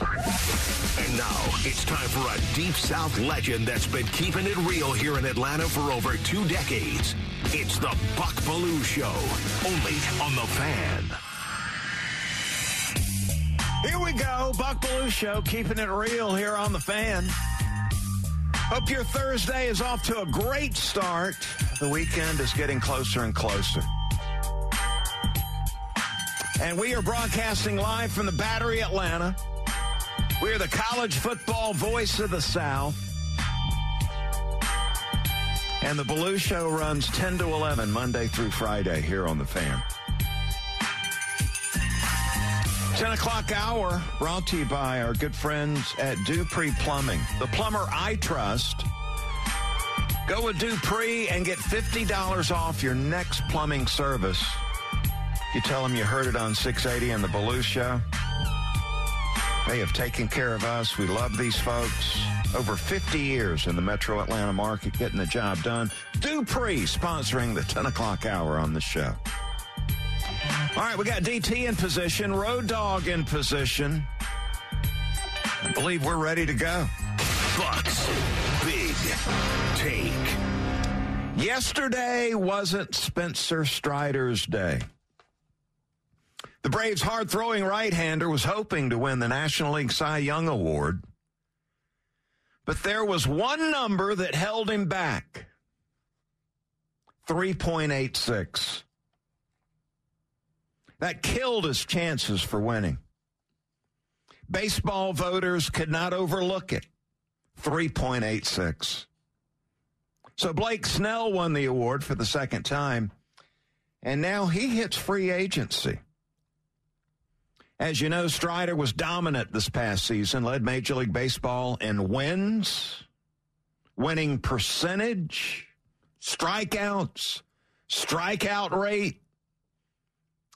And now it's time for a Deep South legend that's been keeping it real here in Atlanta for over two decades. It's the Buck Belue Show, only on The Fan. Here we go, Buck Belue Show, keeping it real here on The Fan. Hope your Thursday is off to a great start. The weekend is getting closer and closer. And we are broadcasting live from the Battery Atlanta. We are the college football voice of the South. And the Belue Show runs 10 to 11 Monday through Friday here on the fan. 10 o'clock hour brought to you by our good friends at Dupree Plumbing, the plumber I trust. Go with Dupree and get $50 off your next plumbing service. You tell them you heard it on 680 and the Belue Show. They have taken care of us. We love these folks. Over 50 years in the metro Atlanta market, getting the job done. Dupree sponsoring the 10 o'clock hour on the show. All right, we got DT in position, Road Dog in position. I believe we're ready to go. Bucks Big Take. Yesterday wasn't Spencer Strider's day. The Braves' hard throwing right hander was hoping to win the National League Cy Young Award, but there was one number that held him back 3.86. That killed his chances for winning. Baseball voters could not overlook it 3.86. So Blake Snell won the award for the second time, and now he hits free agency. As you know, Strider was dominant this past season, led Major League Baseball in wins, winning percentage, strikeouts, strikeout rate,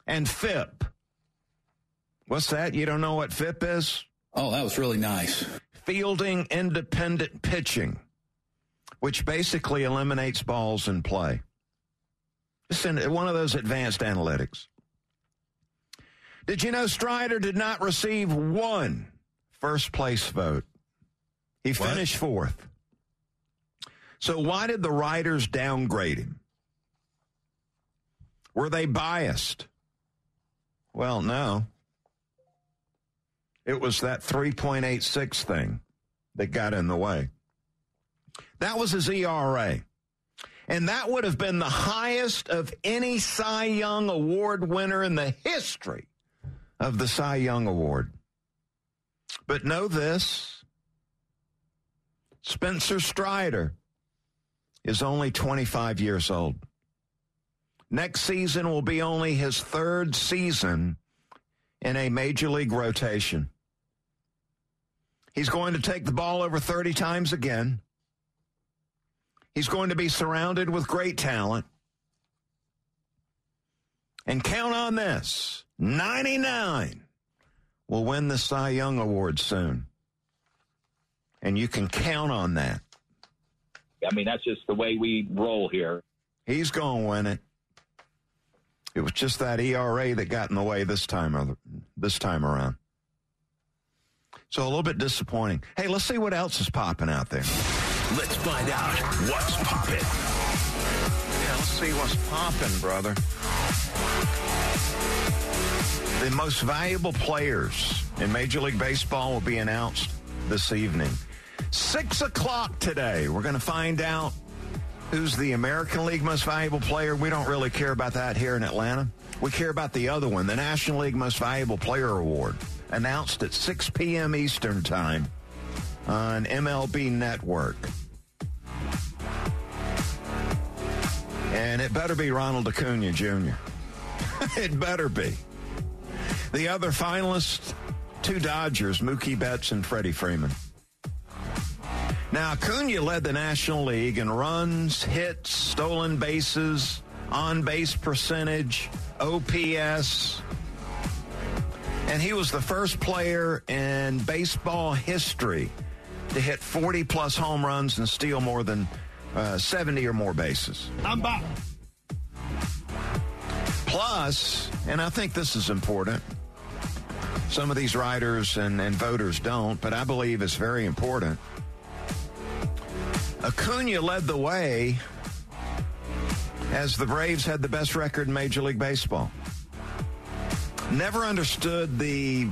and FIP. What's that? You don't know what FIP is? Oh, that was really nice. Fielding independent pitching, which basically eliminates balls in play. It's one of those advanced analytics. Did you know Strider did not receive one first place vote? He What? finished fourth. So why did the writers downgrade him? Were they biased? Well, no. It was that 3.86 thing that got in the way. That was his ERA. And that would have been the highest of any Cy Young Award winner in the history of the Cy Young Award. But know this Spencer Strider is only 25 years old. Next season will be only his third season in a major league rotation. He's going to take the ball over 30 times again. He's going to be surrounded with great talent. And count on this 99 will win the Cy Young Award soon. And you can count on that. I mean, that's just the way we roll here. He's going to win it. It was just that ERA that got in the way this time, this time around. So a little bit disappointing. Hey, let's see what else is popping out there. Let's find out what's popping. Yeah, let's see what's popping, brother. The most valuable players in Major League Baseball will be announced this evening. Six o'clock today. We're going to find out who's the American League most valuable player. We don't really care about that here in Atlanta. We care about the other one, the National League Most Valuable Player Award, announced at 6 p.m. Eastern Time on MLB Network. And it better be Ronald Acuna Jr. it better be. The other finalists two Dodgers, Mookie Betts and Freddie Freeman. Now, Acuna led the National League in runs, hits, stolen bases, on base percentage, OPS. And he was the first player in baseball history to hit 40 plus home runs and steal more than uh, 70 or more bases. I'm back. Plus, and I think this is important, some of these writers and, and voters don't, but I believe it's very important. Acuna led the way as the Braves had the best record in Major League Baseball. Never understood the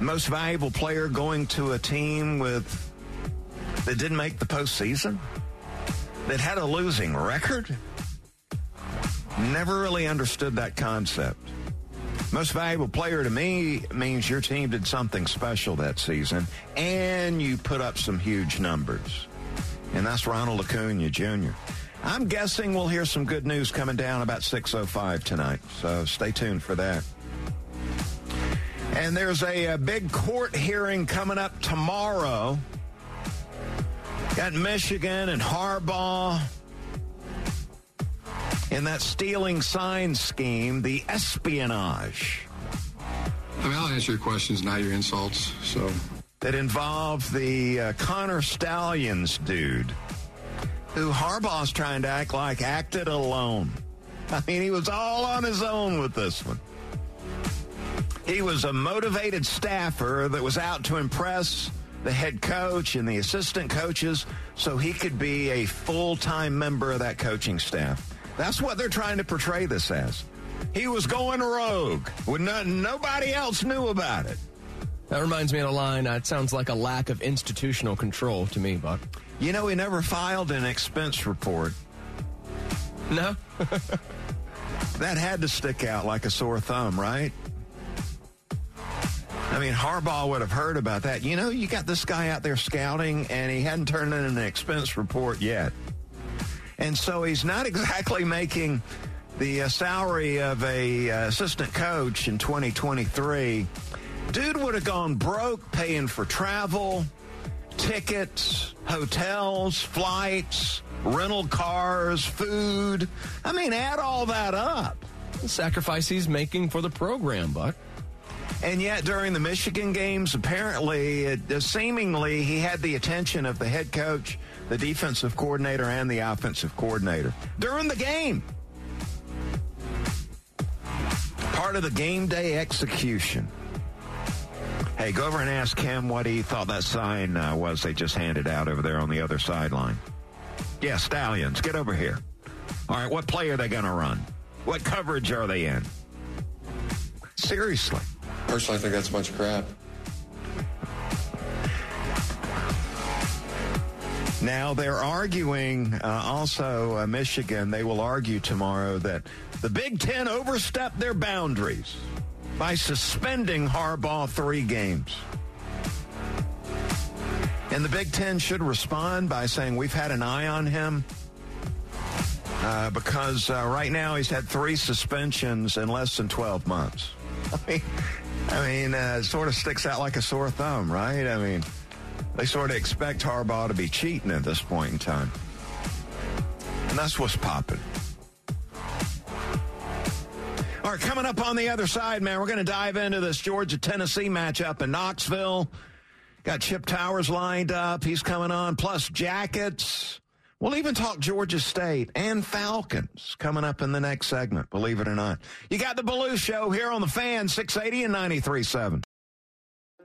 most valuable player going to a team with that didn't make the postseason, that had a losing record. Never really understood that concept. Most valuable player to me means your team did something special that season and you put up some huge numbers and that's Ronald Acuna Jr. I'm guessing we'll hear some good news coming down about 6.05 tonight, so stay tuned for that. And there's a, a big court hearing coming up tomorrow. Got Michigan and Harbaugh in that stealing sign scheme, the espionage. I mean, I'll answer your questions, not your insults. So that involved the uh, Connor Stalions dude, who Harbaugh's trying to act like acted alone. I mean, he was all on his own with this one. He was a motivated staffer that was out to impress the head coach and the assistant coaches so he could be a full time member of that coaching staff. That's what they're trying to portray this as. He was going rogue when no, nobody else knew about it. That reminds me of a line. It sounds like a lack of institutional control to me, Buck. You know, he never filed an expense report. No. that had to stick out like a sore thumb, right? I mean, Harbaugh would have heard about that. You know, you got this guy out there scouting, and he hadn't turned in an expense report yet. And so he's not exactly making the uh, salary of a uh, assistant coach in 2023 Dude would have gone broke paying for travel, tickets, hotels, flights, rental cars, food. I mean, add all that up. The sacrifice he's making for the program, Buck. And yet, during the Michigan games, apparently, it, uh, seemingly, he had the attention of the head coach, the defensive coordinator, and the offensive coordinator during the game. Part of the game day execution. Hey, go over and ask him what he thought that sign uh, was they just handed out over there on the other sideline. Yeah, Stalions, get over here. All right, what play are they going to run? What coverage are they in? Seriously. Personally, I think that's a bunch of crap. Now, they're arguing uh, also, uh, Michigan, they will argue tomorrow that the Big Ten overstepped their boundaries by suspending Harbaugh three games. And the Big Ten should respond by saying, We've had an eye on him. Uh, because uh, right now he's had three suspensions in less than 12 months. I mean, I mean, uh, it sort of sticks out like a sore thumb, right? I mean, they sort of expect Harbaugh to be cheating at this point in time. And that's what's popping. All right, coming up on the other side, man, we're going to dive into this Georgia Tennessee matchup in Knoxville. Got Chip Towers lined up. He's coming on, plus Jackets. We'll even talk Georgia State and Falcons coming up in the next segment, believe it or not. You got the Belue Show here on the fan, 680 and 93.7.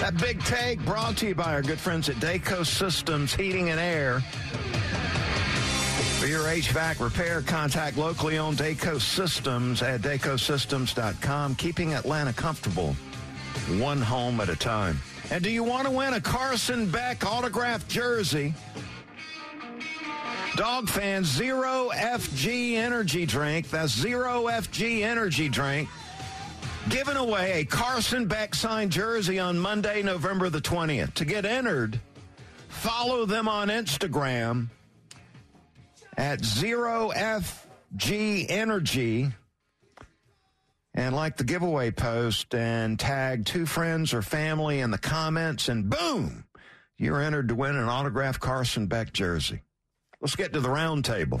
That big take brought to you by our good friends at DayCo Systems Heating and Air. For your HVAC repair, contact locally owned DayCo Systems at dacosystems.com, keeping Atlanta comfortable, one home at a time. And do you want to win a Carson Beck autographed jersey? Dog fans, Zero FG Energy Drink. That's Zero FG Energy Drink. Giving away a Carson Beck signed jersey on Monday, November the 20th. To get entered, follow them on Instagram at Zero FG Energy and like the giveaway post and tag two friends or family in the comments, and boom, you're entered to win an autographed Carson Beck jersey. Let's get to the round table.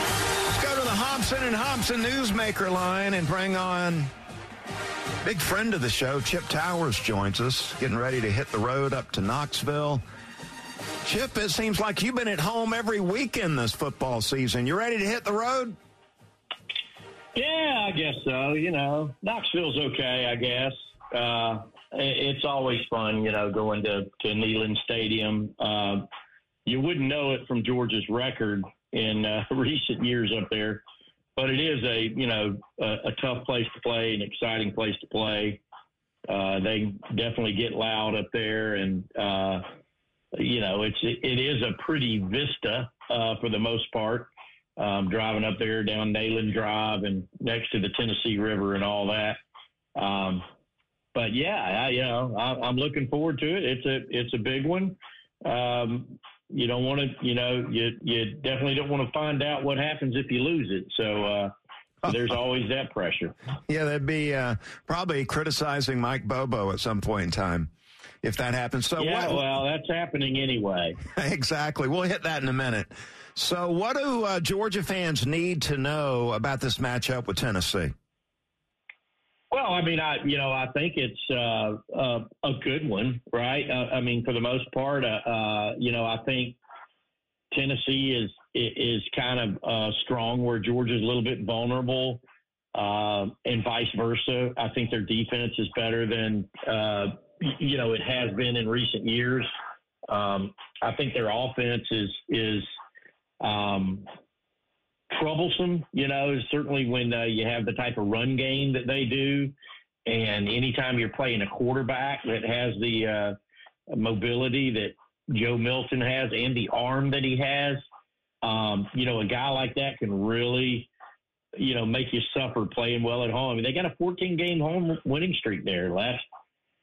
Hobson and Hobson Newsmaker line and bring on big friend of the show, Chip Towers joins us, getting ready to hit the road up to Knoxville. Chip, it seems like you've been at home every weekend this football season. You ready to hit the road? Yeah, I guess so. You know, Knoxville's okay, I guess. Uh, it's always fun, you know, going to, to Neyland Stadium. Uh, you wouldn't know it from Georgia's record in uh, recent years up there, but it is a, you know, a, a tough place to play, an exciting place to play. Uh, they definitely get loud up there and, uh, you know, it's it is a pretty vista uh, for the most part. Um, driving up there down Neyland Drive and next to the Tennessee River and all that. Um, but yeah, I, you know, I, am looking forward to it. It's a it's a big one. Um, you don't want to, you know, you you definitely don't want to find out what happens if you lose it. So. Uh, there's always that pressure. Yeah, that'd be uh, probably criticizing Mike Bobo at some point in time if that happens. So yeah, what, well, that's happening anyway. exactly. We'll hit that in a minute. So, what do uh, Georgia fans need to know about this matchup with Tennessee? Well, I mean, I you know I think it's uh, uh, a good one, right? Uh, I mean, for the most part, uh, uh, you know, I think Tennessee is is kind of strong where Georgia's a little bit vulnerable, and vice versa. I think their defense is better than you know it has been in recent years. Um, I think their offense is is um, troublesome. You know, certainly when uh, you have the type of run game that they do, and anytime you're playing a quarterback that has the uh, mobility that Joe Milton has and the arm that he has, um, you know, a guy like that can really, you know, make you suffer playing well at home. I mean, they got a 14 game home winning streak there. Last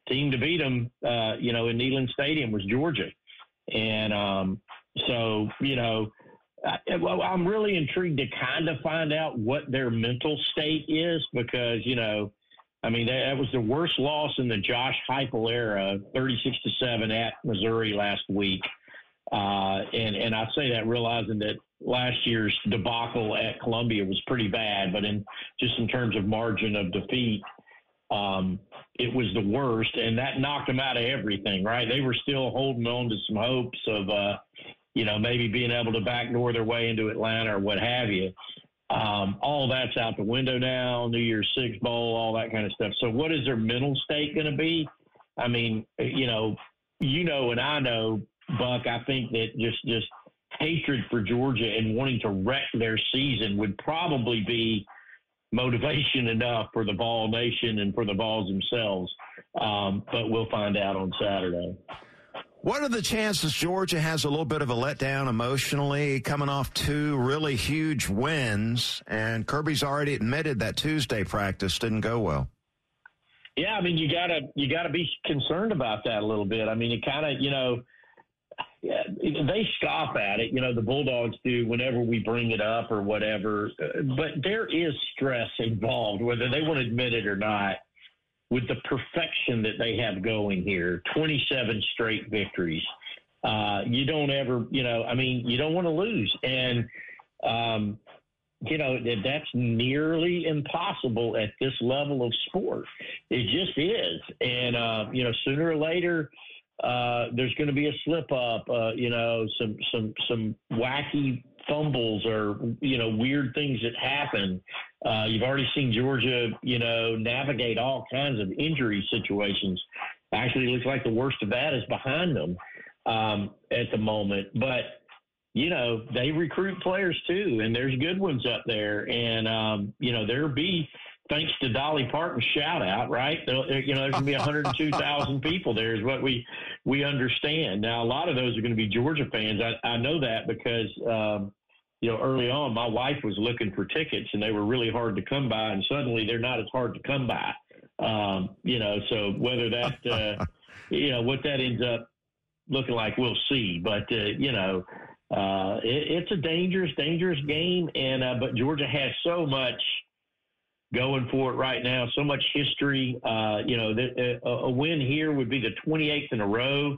team to beat them, uh, you know, in Neyland Stadium was Georgia. And um, so, you know, well, I'm really intrigued to kind of find out what their mental state is because, you know, I mean, that, that was the worst loss in the Josh Heupel era, 36 to 7 at Missouri last week. Uh, and, and I say that realizing that last year's debacle at Columbia was pretty bad, but in just in terms of margin of defeat, um, it was the worst, and that knocked them out of everything. Right? They were still holding on to some hopes of, uh, you know, maybe being able to backdoor their way into Atlanta or what have you. Um, all that's out the window now. New Year's Six bowl, all that kind of stuff. So, what is their mental state going to be? I mean, you know, you know, and I know, Buck. I think that just just hatred for Georgia and wanting to wreck their season would probably be motivation enough for the Vol Nation and for the Vols themselves. Um, but we'll find out on Saturday. What are the chances Georgia has a little bit of a letdown emotionally, coming off two really huge wins? And Kirby's already admitted that Tuesday practice didn't go well. Yeah, I mean you gotta you gotta be concerned about that a little bit. I mean it kind of you know yeah, they scoff at it, you know, the Bulldogs do whenever we bring it up or whatever. But there is stress involved, whether they want to admit it or not, with the perfection that they have going here 27 straight victories. Uh, you don't ever, you know, I mean, you don't want to lose. And, um, you know, that's nearly impossible at this level of sport. It just is. And, uh, you know, sooner or later, uh, there's going to be a slip up, uh, you know, some some some wacky fumbles or you know weird things that happen. Uh, you've already seen Georgia, you know, navigate all kinds of injury situations. Actually, it looks like the worst of that is behind them um, at the moment. But you know, they recruit players too, and there's good ones up there. And um, you know, there'll be thanks to Dolly Parton's shout out, right? You know, there's going to be 102,000 people there is what we, we understand. Now, a lot of those are going to be Georgia fans. I, I know that because, um, you know, early on, my wife was looking for tickets and they were really hard to come by, and suddenly they're not as hard to come by. Um, you know, so whether that, uh, you know, what that ends up looking like, we'll see. But, uh, you know, uh, it, it's a dangerous, dangerous game. And, uh, but Georgia has so much going for it right now. So much history. Uh, you know, the, uh, a win here would be the 28th in a row,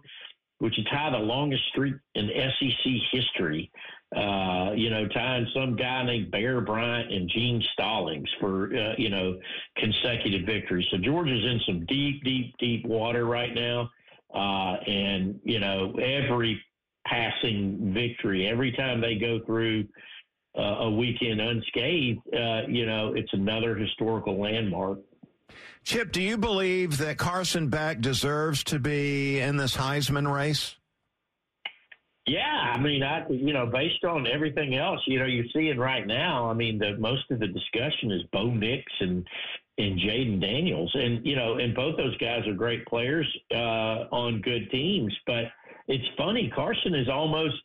which would tie the longest streak in SEC history. Uh, you know, tying some guy named Bear Bryant and Gene Stallings for, uh, you know, consecutive victories. So Georgia's in some deep, deep, deep water right now. Uh, and, you know, every passing victory, every time they go through uh, a weekend unscathed, uh, you know, it's another historical landmark. Chip, do you believe that Carson Beck deserves to be in this Heisman race? Yeah, I mean, I you know, based on everything else, you know, you're seeing right now. I mean, the most of the discussion is Bo Nix and and Jayden Daniels, and you know, and both those guys are great players uh, on good teams. But it's funny, Carson is almost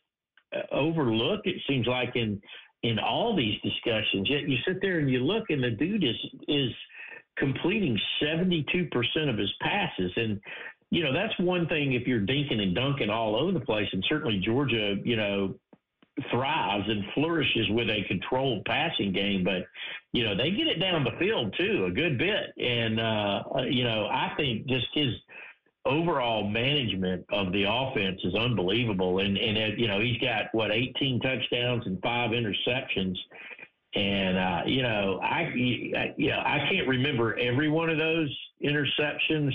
uh, overlooked. It seems like in in all these discussions. Yet you sit there and you look, and the dude is is completing seventy two percent of his passes, and you know that's one thing if you're dinking and dunking all over the place, and certainly Georgia, you know. Thrives and flourishes with a controlled passing game, but you know they get it down the field too a good bit, and uh, you know I think just his overall management of the offense is unbelievable. And, and it, you know, he's got, what, 18 touchdowns and five interceptions. And, uh, you know, I, you know, I can't remember every one of those interceptions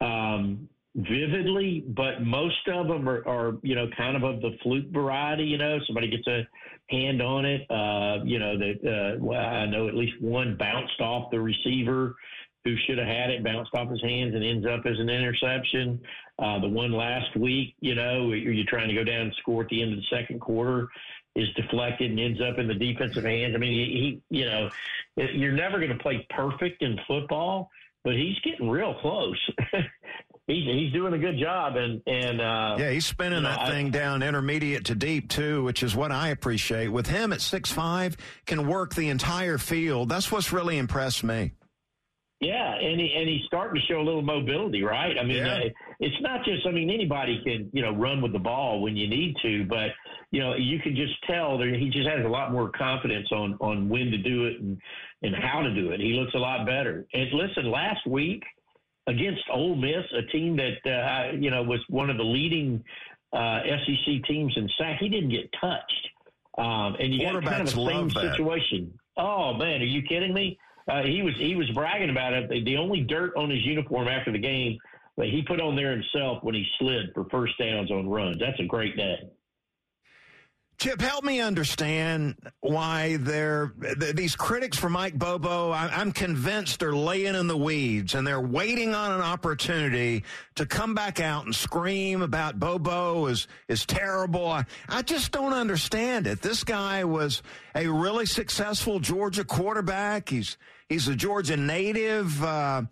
um, vividly, but most of them are, are, you know, kind of of the fluke variety. You know, somebody gets a hand on it. Uh, you know, that uh, well, I know at least one bounced off the receiver who should have had it bounced off his hands and ends up as an interception. Uh, the one last week, you know, you're trying to go down and score at the end of the second quarter is deflected and ends up in the defensive hands. I mean, he, he you know, you're never going to play perfect in football, but he's getting real close. he's he's doing a good job, and and uh, yeah, he's spinning you know, that I, thing down intermediate to deep too, which is what I appreciate. With him at six five, can work the entire field. That's what's really impressed me. Yeah, and he, and he's starting to show a little mobility, right? I mean, yeah. uh, it's not just. I mean, anybody can you know run with the ball when you need to, but you know you can just tell that he just has a lot more confidence on on when to do it and and how to do it. He looks a lot better. And listen, last week against Ole Miss, a team that uh, you know was one of the leading uh, SEC teams in sack, he didn't get touched. Um, and you got kind of the same situation. Oh man, are you kidding me? Uh, he was he was bragging about it. The only dirt on his uniform after the game that he put on there himself when he slid for first downs on runs. That's a great day. Chip, help me understand why they're these critics for Mike Bobo. I'm convinced they're laying in the weeds and they're waiting on an opportunity to come back out and scream about Bobo is is terrible. I, I just don't understand it. This guy was a really successful Georgia quarterback. He's He's a Georgia native. Uh,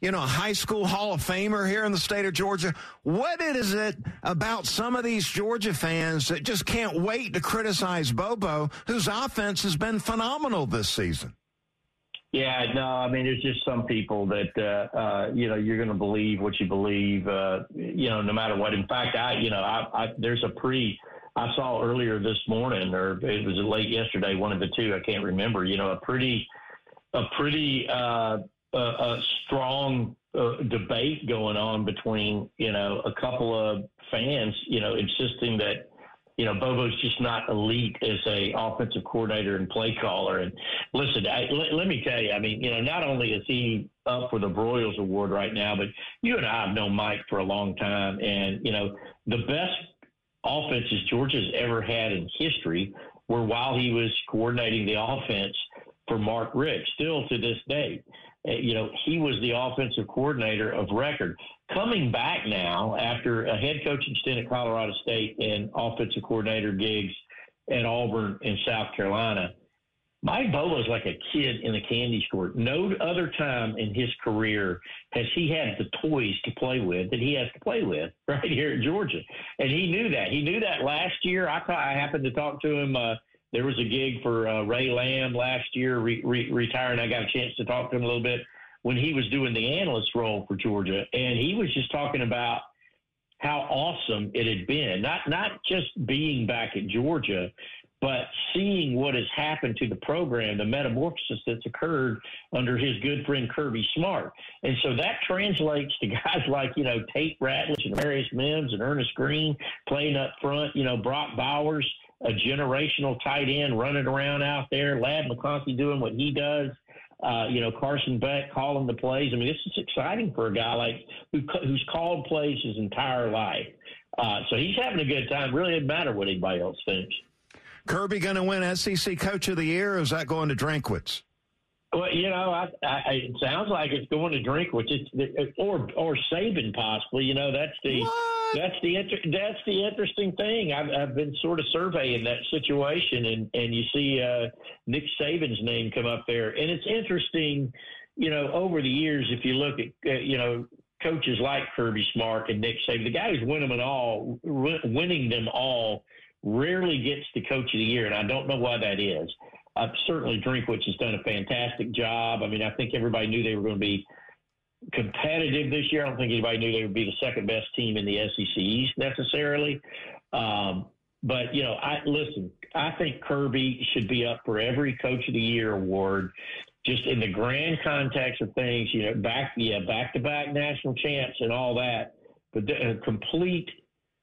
you know, a high school Hall of Famer here in the state of Georgia. What is it about some of these Georgia fans that just can't wait to criticize Bobo, whose offense has been phenomenal this season? Yeah, no, I mean, there's just some people that, uh, uh, you know, you're going to believe what you believe, uh, you know, no matter what. In fact, I, you know, I, I, there's a pre, I saw earlier this morning, or it was late yesterday, one of the two, I can't remember, you know, a pretty, a pretty, uh, a, strong uh, debate going on between, you know, a couple of fans, you know, insisting that, you know, Bobo's just not elite as a offensive coordinator and play caller. And listen, let, let me tell you, I mean, you know, not only is he up for the Broyles Award right now, but you and I have known Mike for a long time, and you know, the best offenses Georgia's ever had in history were while he was coordinating the offense for Mark Richt, still to this day. Uh, you know, he was the offensive coordinator of record. Coming back now after a head coaching stint at Colorado State and offensive coordinator gigs at Auburn and South Carolina, Mike Bobo is like a kid in a candy store. No other time in his career has he had the toys to play with that he has to play with right here in Georgia, and he knew that. He knew that last year. I, I happened to talk to him. Uh, there was a gig for uh, Ray Lamb last year, re- re- retiring. I got a chance to talk to him a little bit when he was doing the analyst role for Georgia, and he was just talking about how awesome it had been. Not not just being back at Georgia, but seeing what has happened to the program, the metamorphosis that's occurred under his good friend Kirby Smart. And so that translates to guys like, you know, Tate Ratledge and Marius Mims and Earnest Greene playing up front, you know, Brock Bowers a generational tight end running around out there, Ladd McConkey doing what he does. Uh, you know, Carson Beck calling the plays. I mean, this is exciting for a guy like who, who's called plays his entire life. Uh, so he's having a good time. Really, doesn't matter what anybody else thinks. Kirby going to win SEC Coach of the Year, or is that going to Drinkwitz? Well, you know, I, I, it sounds like it's going to Drinkwitz, it's, or or Saban possibly. You know, that's the what? That's the inter, that's the interesting thing. I've, I've been sort of surveying that situation, and and you see uh, Nick Saban's name come up there, and it's interesting. You know, over the years, if you look at uh, you know coaches like Kirby Smart and Nick Saban, the guy who's winning them all, winning them all, rarely gets the coach of the year, and I don't know why that is. Uh, certainly, Drinkwitz has done a fantastic job. I mean, I think everybody knew they were going to be competitive this year. I don't think anybody knew they would be the second best team in the SEC East necessarily. Um, but you know, I listen. I think Kirby should be up for every Coach of the Year award, just in the grand context of things. You know, back yeah, back to back national champs and all that. But a complete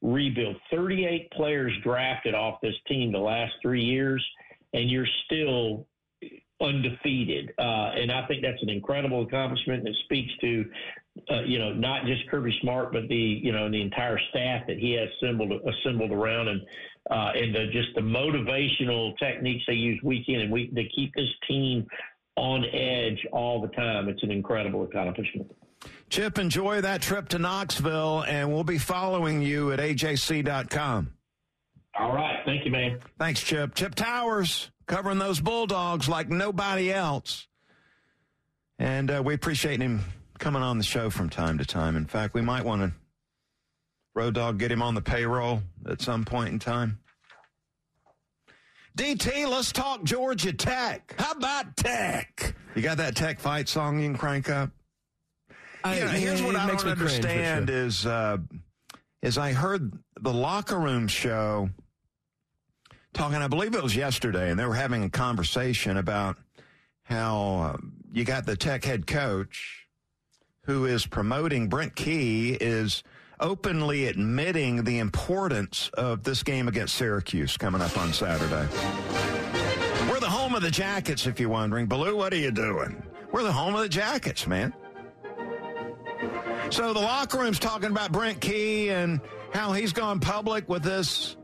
rebuild. Thirty-eight players drafted off this team the last three years and you're still undefeated. Uh, and I think that's an incredible accomplishment that speaks to, uh, you know, not just Kirby Smart, but the, you know, the entire staff that he has assembled, assembled around and, uh, and the, just the motivational techniques they use week in and week to keep this team on edge all the time. It's an incredible accomplishment. Chip, enjoy that trip to Knoxville, and we'll be following you at ajc.com. All right. Thank you, man. Thanks, Chip. Chip Towers covering those Bulldogs like nobody else. And uh, we appreciate him coming on the show from time to time. In fact, we might want to, Road Dog, get him on the payroll at some point in time. DT, let's talk Georgia Tech. How about Tech? You got that Tech fight song you can crank up? I, yeah, here's what I don't understand sure. is uh, is I heard the locker room show talking, I believe it was yesterday, and they were having a conversation about how uh, you got the tech head coach who is promoting Brent Key is openly admitting the importance of this game against Syracuse coming up on Saturday. We're the home of the Jackets, if you're wondering. Belue, what are you doing? We're the home of the Jackets, man. So the locker room's talking about Brent Key and how he's gone public with this.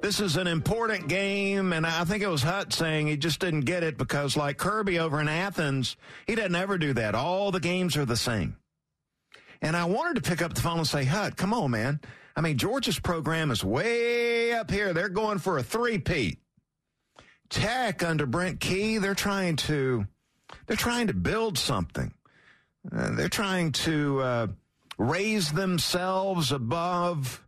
This is an important game, and I think it was Hut saying he just didn't get it because, like Kirby over in Athens, he doesn't ever do that. All the games are the same. And I wanted to pick up the phone and say, Hut, come on, man. I mean, Georgia's program is way up here. They're going for a three-peat. Tech under Brent Key, they're trying to they're trying to build something. Uh, they're trying to uh, raise themselves above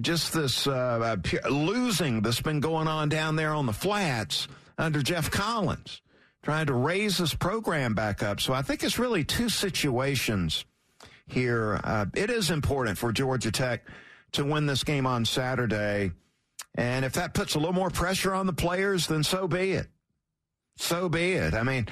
just this uh, losing that's been going on down there on the flats under Geoff Collins, trying to raise this program back up. So I think it's really two situations here. Uh, it is important for Georgia Tech to win this game on Saturday. And if that puts a little more pressure on the players, then so be it. So be it. I mean,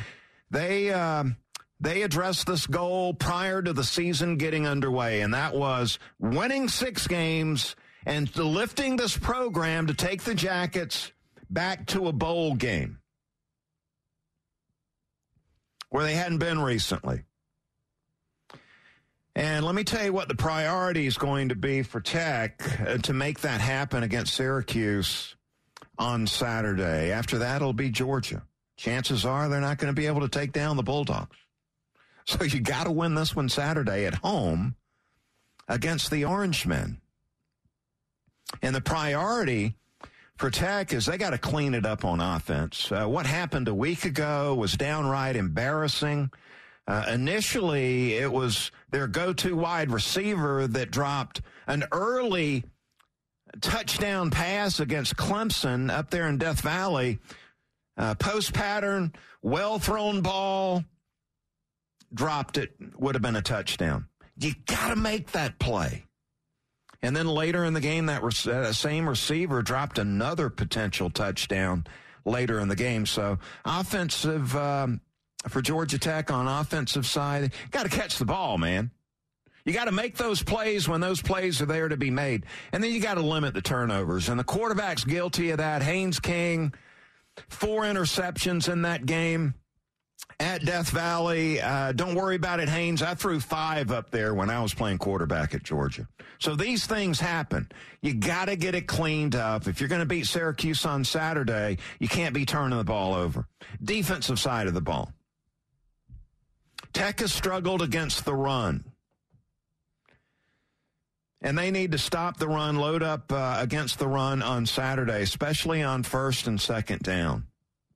they. Um, they addressed this goal prior to the season getting underway, and that was winning six games and lifting this program to take the Jackets back to a bowl game where they hadn't been recently. And let me tell you what the priority is going to be for Tech uh, to make that happen against Syracuse on Saturday. After that, it'll be Georgia. Chances are they're not going to be able to take down the Bulldogs. So you got to win this one Saturday at home against the Orangemen. And the priority for Tech is they got to clean it up on offense. Uh, what happened a week ago was downright embarrassing. Uh, initially, it was their go-to wide receiver that dropped an early touchdown pass against Clemson up there in Death Valley. Uh, post pattern, well thrown ball, dropped it, would have been a touchdown. You got to make that play. And then later in the game, that uh, same receiver dropped another potential touchdown later in the game. So offensive um, for Georgia Tech on offensive side, got to catch the ball, man. You got to make those plays when those plays are there to be made. And then you got to limit the turnovers. And the quarterback's guilty of that. Haynes King, four interceptions in that game at Death Valley. Uh, don't worry about it, Haynes. I threw five up there when I was playing quarterback at Georgia. So these things happen. You got to get it cleaned up. If you're going to beat Syracuse on Saturday, you can't be turning the ball over. Defensive side of the ball. Tech has struggled against the run. And they need to stop the run, load up uh, against the run on Saturday, especially on first and second down.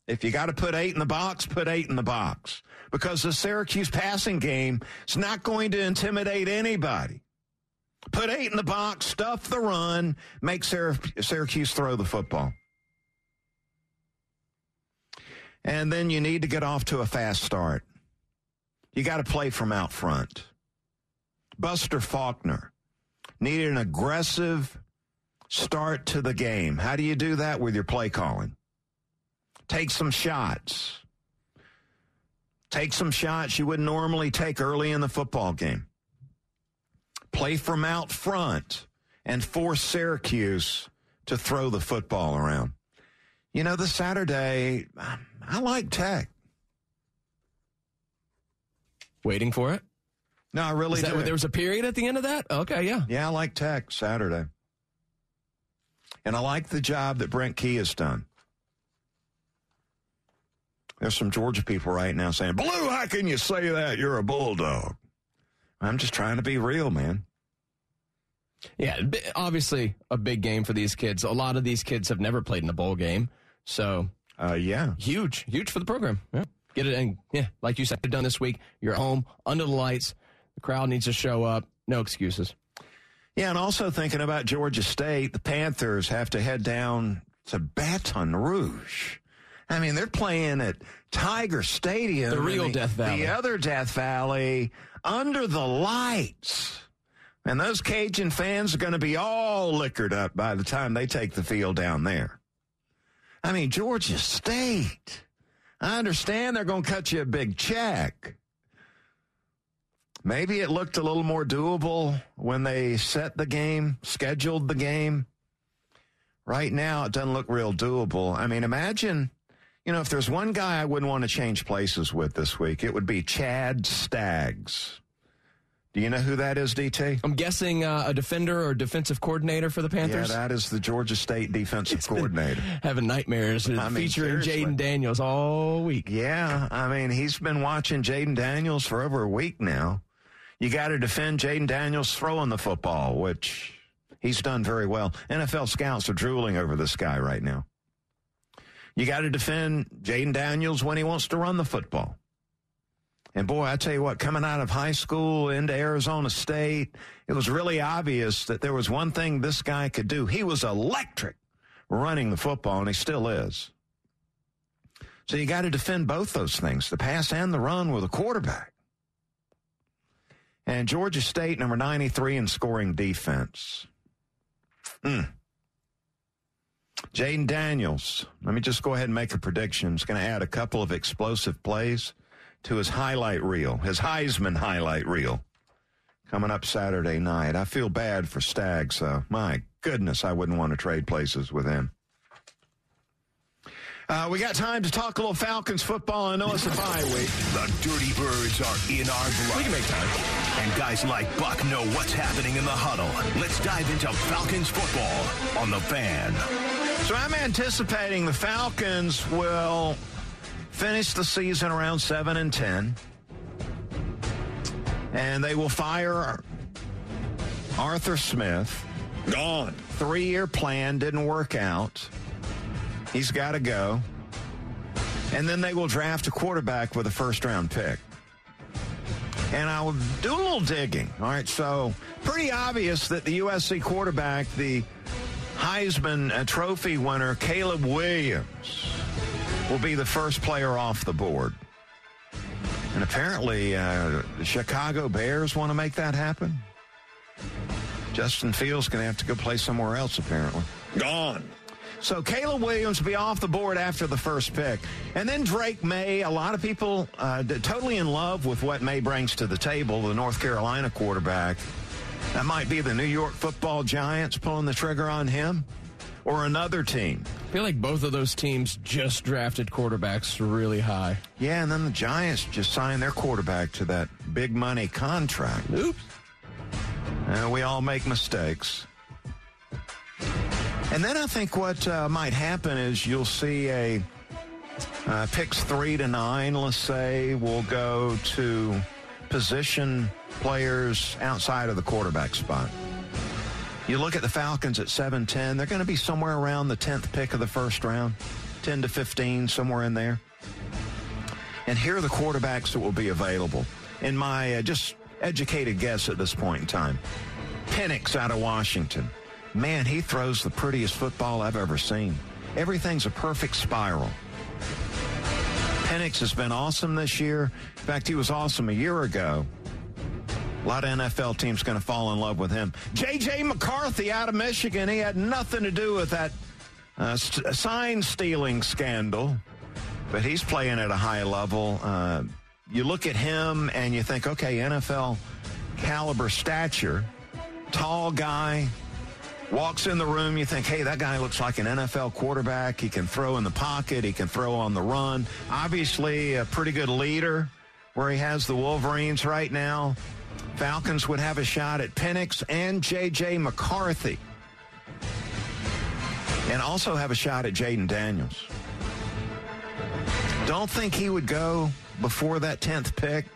If you got to put eight in the box, put eight in the box because the Syracuse passing game is not going to intimidate anybody. Put eight in the box, stuff the run, make Syracuse throw the football. And then you need to get off to a fast start. You got to play from out front. Buster Faulkner needed an aggressive start to the game. How do you do that with your play calling? Take some shots. Take some shots you would normally take early in the football game. Play from out front and force Syracuse to throw the football around. You know, the Saturday, I like Tech. Waiting for it? No, I really that. There was a period at the end of that? Okay, yeah. Yeah, I like Tech Saturday. And I like the job that Brent Key has done. There's some Georgia people right now saying, Blue, how can you say that? You're a bulldog. I'm just trying to be real, man. Yeah, obviously a big game for these kids. A lot of these kids have never played in a bowl game. So, uh, yeah. Huge, huge for the program. Yeah. Get it and yeah, like you said, done this week. You're home under the lights. The crowd needs to show up. No excuses. Yeah, and also thinking about Georgia State, the Panthers have to head down to Baton Rouge I mean, they're playing at Tiger Stadium. The real the, Death Valley. The other Death Valley under the lights. And those Cajun fans are going to be all liquored up by the time they take the field down there. I mean, Georgia State. I understand they're going to cut you a big check. Maybe it looked a little more doable when they set the game, scheduled the game. Right now, it doesn't look real doable. I mean, imagine you know, if there's one guy I wouldn't want to change places with this week, it would be Chad Staggs. Do you know who that is, DT? I'm guessing uh, a defender or defensive coordinator for the Panthers. Yeah, that is the Georgia State defensive coordinator. Having nightmares I mean, featuring Jayden Daniels all week. Yeah, I mean, he's been watching Jayden Daniels for over a week now. You got to defend Jayden Daniels throwing the football, which he's done very well. NFL scouts are drooling over this guy right now. You got to defend Jayden Daniels when he wants to run the football. And boy, I tell you what, coming out of high school into Arizona State, it was really obvious that there was one thing this guy could do. He was electric running the football, and he still is. So you got to defend both those things, the pass and the run with a quarterback. And Georgia State, number 93 in scoring defense. Mm. Jayden Daniels, let me just go ahead and make a prediction. He's going to add a couple of explosive plays to his highlight reel, his Heisman highlight reel, coming up Saturday night. I feel bad for Staggs. Uh, my goodness, I wouldn't want to trade places with him. Uh, we got time to talk a little Falcons football. I know it's a bye week. The Dirty Birds are in our blood. We can make time. And guys like Buck know what's happening in the huddle. Let's dive into Falcons football on the fan. So I'm anticipating the Falcons will finish the season around 7 and 10. And they will fire Arthur Smith. Gone. Three year plan didn't work out. He's got to go. And then they will draft a quarterback with a first round pick. And I will do a little digging. All right, so pretty obvious that the USC quarterback, the Heisman uh, Trophy winner, Caleb Williams, will be the first player off the board. And apparently, uh, the Chicago Bears want to make that happen. Justin Fields going to have to go play somewhere else, apparently. Gone. So Caleb Williams will be off the board after the first pick. And then Drake Maye, a lot of people uh, totally in love with what Maye brings to the table, the North Carolina quarterback. That might be the New York football giants pulling the trigger on him or another team. I feel like both of those teams just drafted quarterbacks really high. Yeah, and then the Giants just signed their quarterback to that big money contract. Oops. Uh, we all make mistakes. And then I think what uh, might happen is you'll see a uh, picks three to nine, let's say, will go to position players outside of the quarterback spot. You look at the Falcons at 7 10, they're going to be somewhere around the 10th pick of the first round, 10 to 15, somewhere in there. And here are the quarterbacks that will be available. In my uh, just educated guess at this point in time, Penix out of Washington. Man, he throws the prettiest football I've ever seen. Everything's a perfect spiral. Penix has been awesome this year. In fact, he was awesome a year ago. A lot of NFL teams going to fall in love with him. J.J. McCarthy out of Michigan. He had nothing to do with that uh, st- sign stealing scandal, but he's playing at a high level. Uh, you look at him and you think, okay, NFL caliber stature, tall guy, walks in the room, you think, hey, that guy looks like an NFL quarterback. He can throw in the pocket, he can throw on the run. Obviously, a pretty good leader where he has the Wolverines right now. Falcons would have a shot at Penix and J.J. McCarthy. And also have a shot at Jayden Daniels. Don't think he would go before that 10th pick.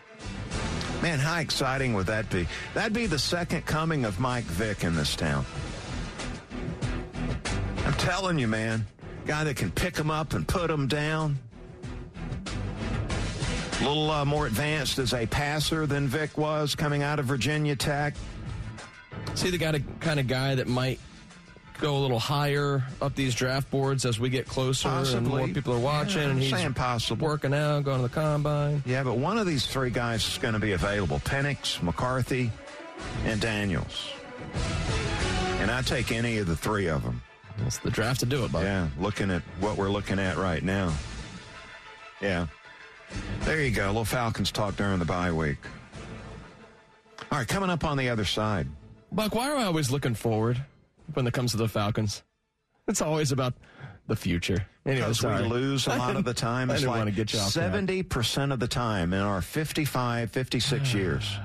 Man, how exciting would that be? That'd be the second coming of Mike Vick in this town. I'm telling you, man. Guy that can pick them up and put them down. A little uh, more advanced as a passer than Vick was coming out of Virginia Tech. See the guy, kind of guy that might go a little higher up these draft boards as we get closer Possibly. and more people are watching Yeah, and he's saying possible. working out, going to the combine. Yeah, but one of these three guys is going to be available Penix, McCarthy, and Daniels. And I take any of the three of them. It's the draft to do it, bud. Yeah, looking at what we're looking at right now. Yeah. There you go. A little Falcons talk during the bye week. All right, coming up on the other side. Buck, why are I always looking forward when it comes to the Falcons? It's always about the future. Anyway, Because sorry. we lose a lot of the time. I It's like want to get you off 70% of the time in our 55, 56 years,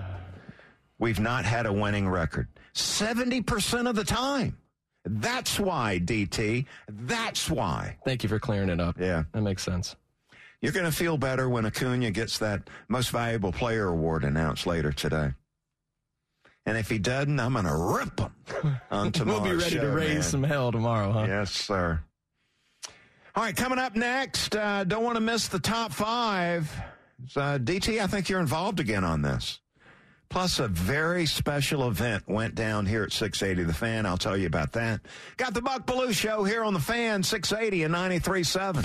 we've not had a winning record. 70% of the time. That's why, DT. That's why. Thank you for clearing it up. Yeah. That makes sense. You're going to feel better when Acuna gets that most valuable player award announced later today. And if he doesn't, I'm going to rip him on tomorrow's we'll be ready show, to raise man. some hell tomorrow, huh? Yes, sir. All right, coming up next, uh, don't want to miss the top five. Uh, DT, I think you're involved again on this. Plus, a very special event went down here at 680 The Fan. I'll tell you about that. Got the Buck Belue Show here on The Fan, 680 and 93.7.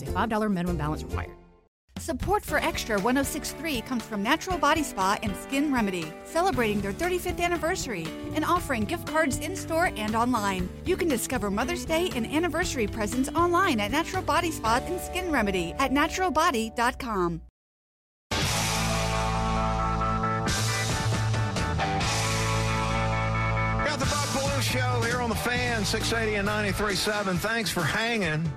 a $5 minimum balance required. Support for Extra 1063 comes from Natural Body Spa and Skin Remedy, celebrating their 35th anniversary and offering gift cards in store and online. You can discover Mother's Day and anniversary presents online at Natural Body Spa and Skin Remedy at naturalbody.com. Got the Buck Belue Show here on The Fan, 680 and 93.7. Thanks for hanging.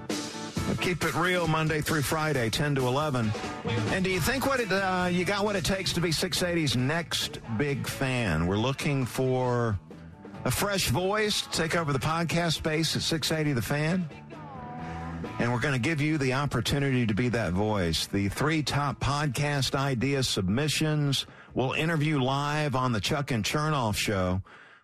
We'll keep it real Monday through Friday, 10 to 11. And do you think what it, uh, you got what it takes to be 680's next big fan? We're looking for a fresh voice to take over the podcast space at 680 The Fan. And we're going to give you the opportunity to be that voice. The three top podcast idea submissions will interview live on the Chuck and Chernoff show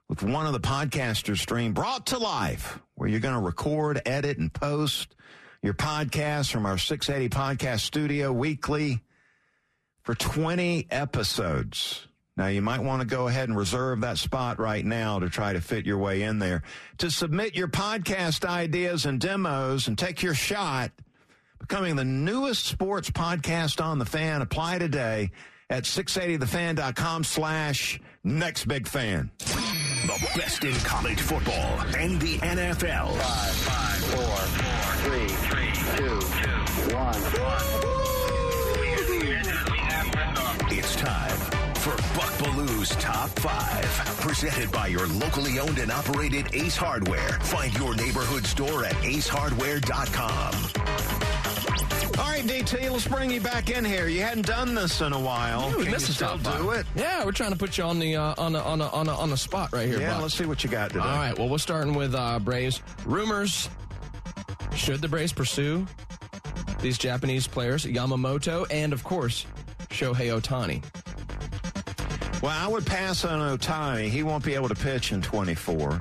with one of the podcasters stream brought to life, where you're going to record, edit, and post your podcast from our 680 podcast studio weekly for 20 episodes. Now, you might want to go ahead and reserve that spot right now to try to fit your way in there. To submit your podcast ideas and demos and take your shot becoming the newest sports podcast on the fan, apply today at 680thefan.com slash next big fan. The best in college football and the NFL. Five, five, four, four, three, three, two, two, one. It's time for Buck Belue's Top 5. Presented by your locally owned and operated Ace Hardware. Find your neighborhood store at acehardware.com. All right, DT, let's bring you back in here. You hadn't done this in a while. Yeah, we Can missed you the still top do five. it? Yeah, we're trying to put you on the uh, on the on the on the, on the spot right here. Yeah, Buck. let's see what you got today. All right. Well, we're starting with uh, Braves rumors. Should the Braves pursue these Japanese players, Yamamoto, and of course Shohei Ohtani? Well, I would pass on Ohtani. He won't be able to pitch in 24.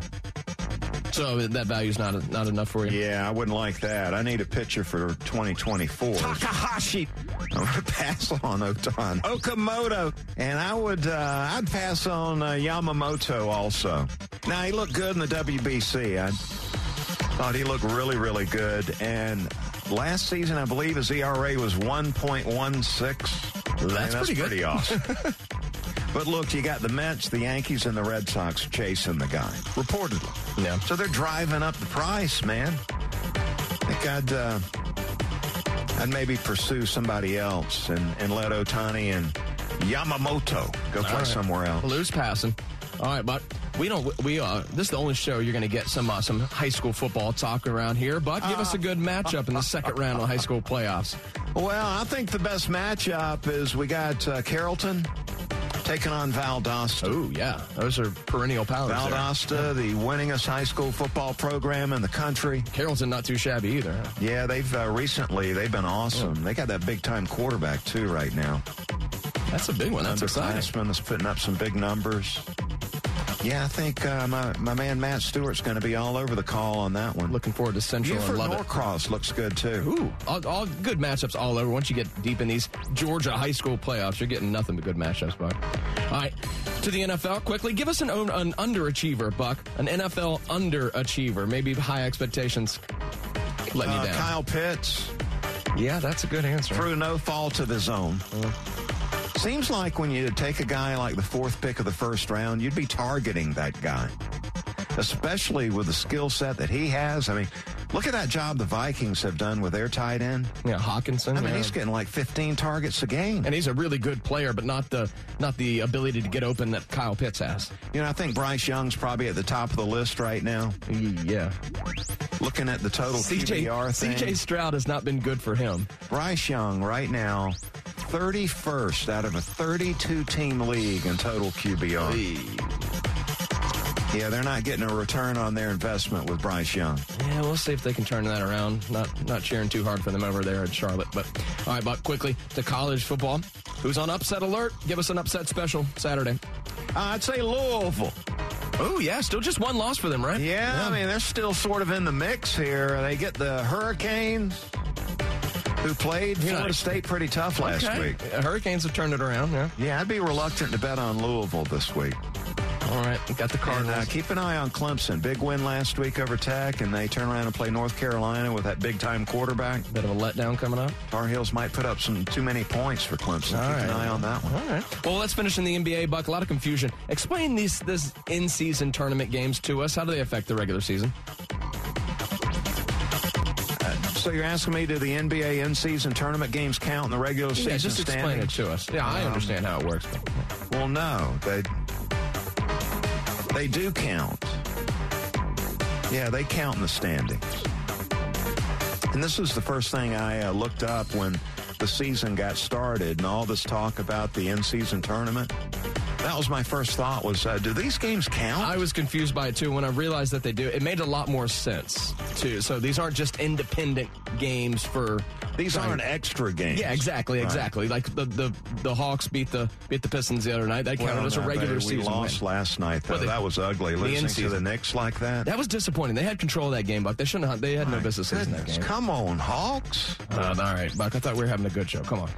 So that value's not not enough for you. Yeah, I wouldn't like that. I need a pitcher for 2024. Takahashi. I'm going to pass on Ohtani. Okamoto. And I would, uh, I'd pass on uh, Yamamoto also. Now, he looked good in the WBC. I thought he looked really, really good. And last season, I believe his ERA was 1.16. That's Man, pretty good. pretty awesome. but look, you got the Mets, the Yankees, and the Red Sox chasing the guy, reportedly. Yeah. So they're driving up the price, man. I think I'd, uh, I'd maybe pursue somebody else and, and let Ohtani and Yamamoto go play All right. somewhere else. Blues passing. All right, but we don't. We uh, this is the only show you're going to get some uh, some high school football talk around here. But give us a good matchup in the second round of high school playoffs. Well, I think the best matchup is we got uh, Carrollton taking on Valdosta. Oh yeah, those are perennial powers. Valdosta, the winningest high school football program in the country. Carrollton not too shabby either. huh? Yeah, they've uh, recently they've been awesome. They got that big time quarterback too right now. That's a big one. That's exciting. That's putting up some big numbers. Yeah, I think uh, my my man Matt Stewart's going to be all over the call on that one. Looking forward to Central Buford and love it. Norcross looks good too. Ooh, all, all good matchups all over. Once you get deep in these Georgia high school playoffs, you're getting nothing but good matchups, Buck. All right, to the NFL quickly. Give us an, an underachiever, Buck. An NFL underachiever. Maybe high expectations letting Uh, you down. Kyle Pitts Yeah, that's a good answer. through no fault of his own. Seems like when you take a guy like the fourth pick of the first round, you'd be targeting that guy, especially with the skill set that he has. I mean, Look at that job the Vikings have done with their tight end. Yeah, Hockenson. I mean, yeah. he's getting like 15 targets a game. and he's a really good player, but not the not the ability to get open that Kyle Pitts has. You know, I think Bryce Young's probably at the top of the list right now. Yeah. Looking at the total CJ QBR thing. CJ Stroud has not been good for him. Bryce Young right now, 31st out of a 32 team league in total QBR. Yeah, they're not getting a return on their investment with Bryce Young. Yeah, we'll see if they can turn that around. Not not cheering too hard for them over there at Charlotte. But all right, Buck, quickly to college football. Who's on upset alert? Give us an upset special Saturday. Uh, I'd say Louisville. Oh yeah, still just one loss for them, right? Yeah, I mean, they're still sort of in the mix here. They get the Hurricanes, who played Florida State pretty tough last Okay. week. Hurricanes have turned it around. Yeah. Yeah, I'd be reluctant to bet on Louisville this week. All right, we got the And Cardinals. uh, keep an eye on Clemson. Big win last week over Tech, and they turn around and play North Carolina with that big time quarterback. Bit of a letdown coming up. Tar Heels might put up some too many points for Clemson. All keep an eye on that one. All right. Well, let's finish in the NBA, Buck. A lot of confusion. Explain these this in-season tournament games to us. How do they affect the regular season? So you're asking me, do the NBA in-season tournament games count in the regular season Yeah, just explain standings? it to us. Yeah, I Um, understand how it works. Well, no, they they do count. Yeah, they count in the standings. And this is the first thing I uh, looked up when the season got started, and all this talk about the in-season tournament. That was my first thought: was uh, do these games count? I was confused by it too when I realized that they do. It made a lot more sense too. So these aren't just independent games for these aren't extra games. Yeah, exactly, Right. exactly. Like the, the the Hawks beat the beat the Pistons the other night. That counted Well, as a regular they- season We lost win. last night, though. Well, they- that was ugly. Losing to the Knicks like that. That was disappointing. They had control of that game, Buck. They shouldn't have. They had no My business losing that game. Come on, Hawks. Uh, all right, Buck. I thought we were having a good show. Come on.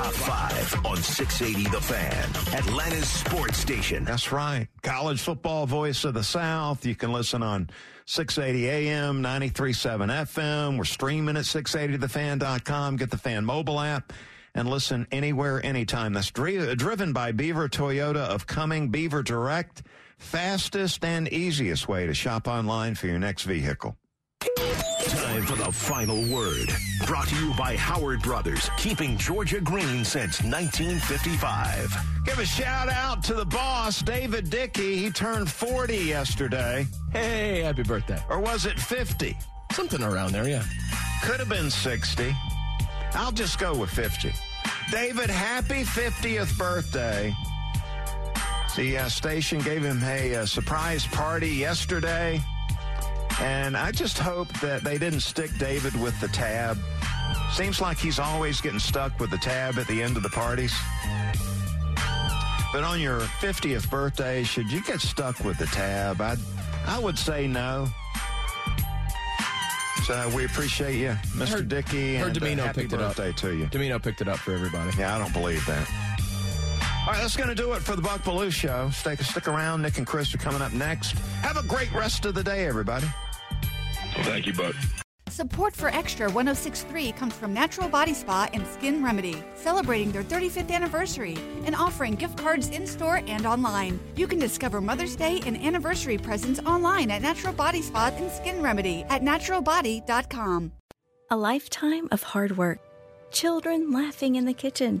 Top 5 on 680 The Fan, Atlanta's sports station. That's right. College football voice of the South. You can listen on 680 AM, 937 FM. We're streaming at 680thefan.com. Get the fan mobile app and listen anywhere, anytime. That's dri- driven by Beaver Toyota of Cumming Beaver Direct. Fastest and easiest way to shop online for your next vehicle. Time for the final word. Brought to you by Howard Brothers, keeping Georgia green since 1955. Give a shout out to the boss, David Dickey. He turned 40 yesterday. Hey, happy birthday. Or was it 50? Something around there, yeah. Could have been 60. I'll just go with 50. David, happy 50th birthday. The uh, station gave him a, uh surprise party yesterday. And I just hope that they didn't stick David with the tab. Seems like he's always getting stuck with the tab at the end of the parties. But on your 50th birthday, should you get stuck with the tab? I, I would say no. So we appreciate you, Mr. Heard- Dickey, heard and uh, Domino happy picked it up. birthday to you. Domino picked it up for everybody. Yeah, I don't believe that. All right, that's going to do it for the Buck Belue Show. Stay, stick around. Nick and Chris are coming up next. Have a great rest of the day, everybody. Thank you, Buck. Support for Extra 1063 comes from Natural Body Spa and Skin Remedy, celebrating their 35th anniversary and offering gift cards in store and online. You can discover Mother's Day and anniversary presents online at Natural Body Spa and Skin Remedy at naturalbody.com. A lifetime of hard work, children laughing in the kitchen,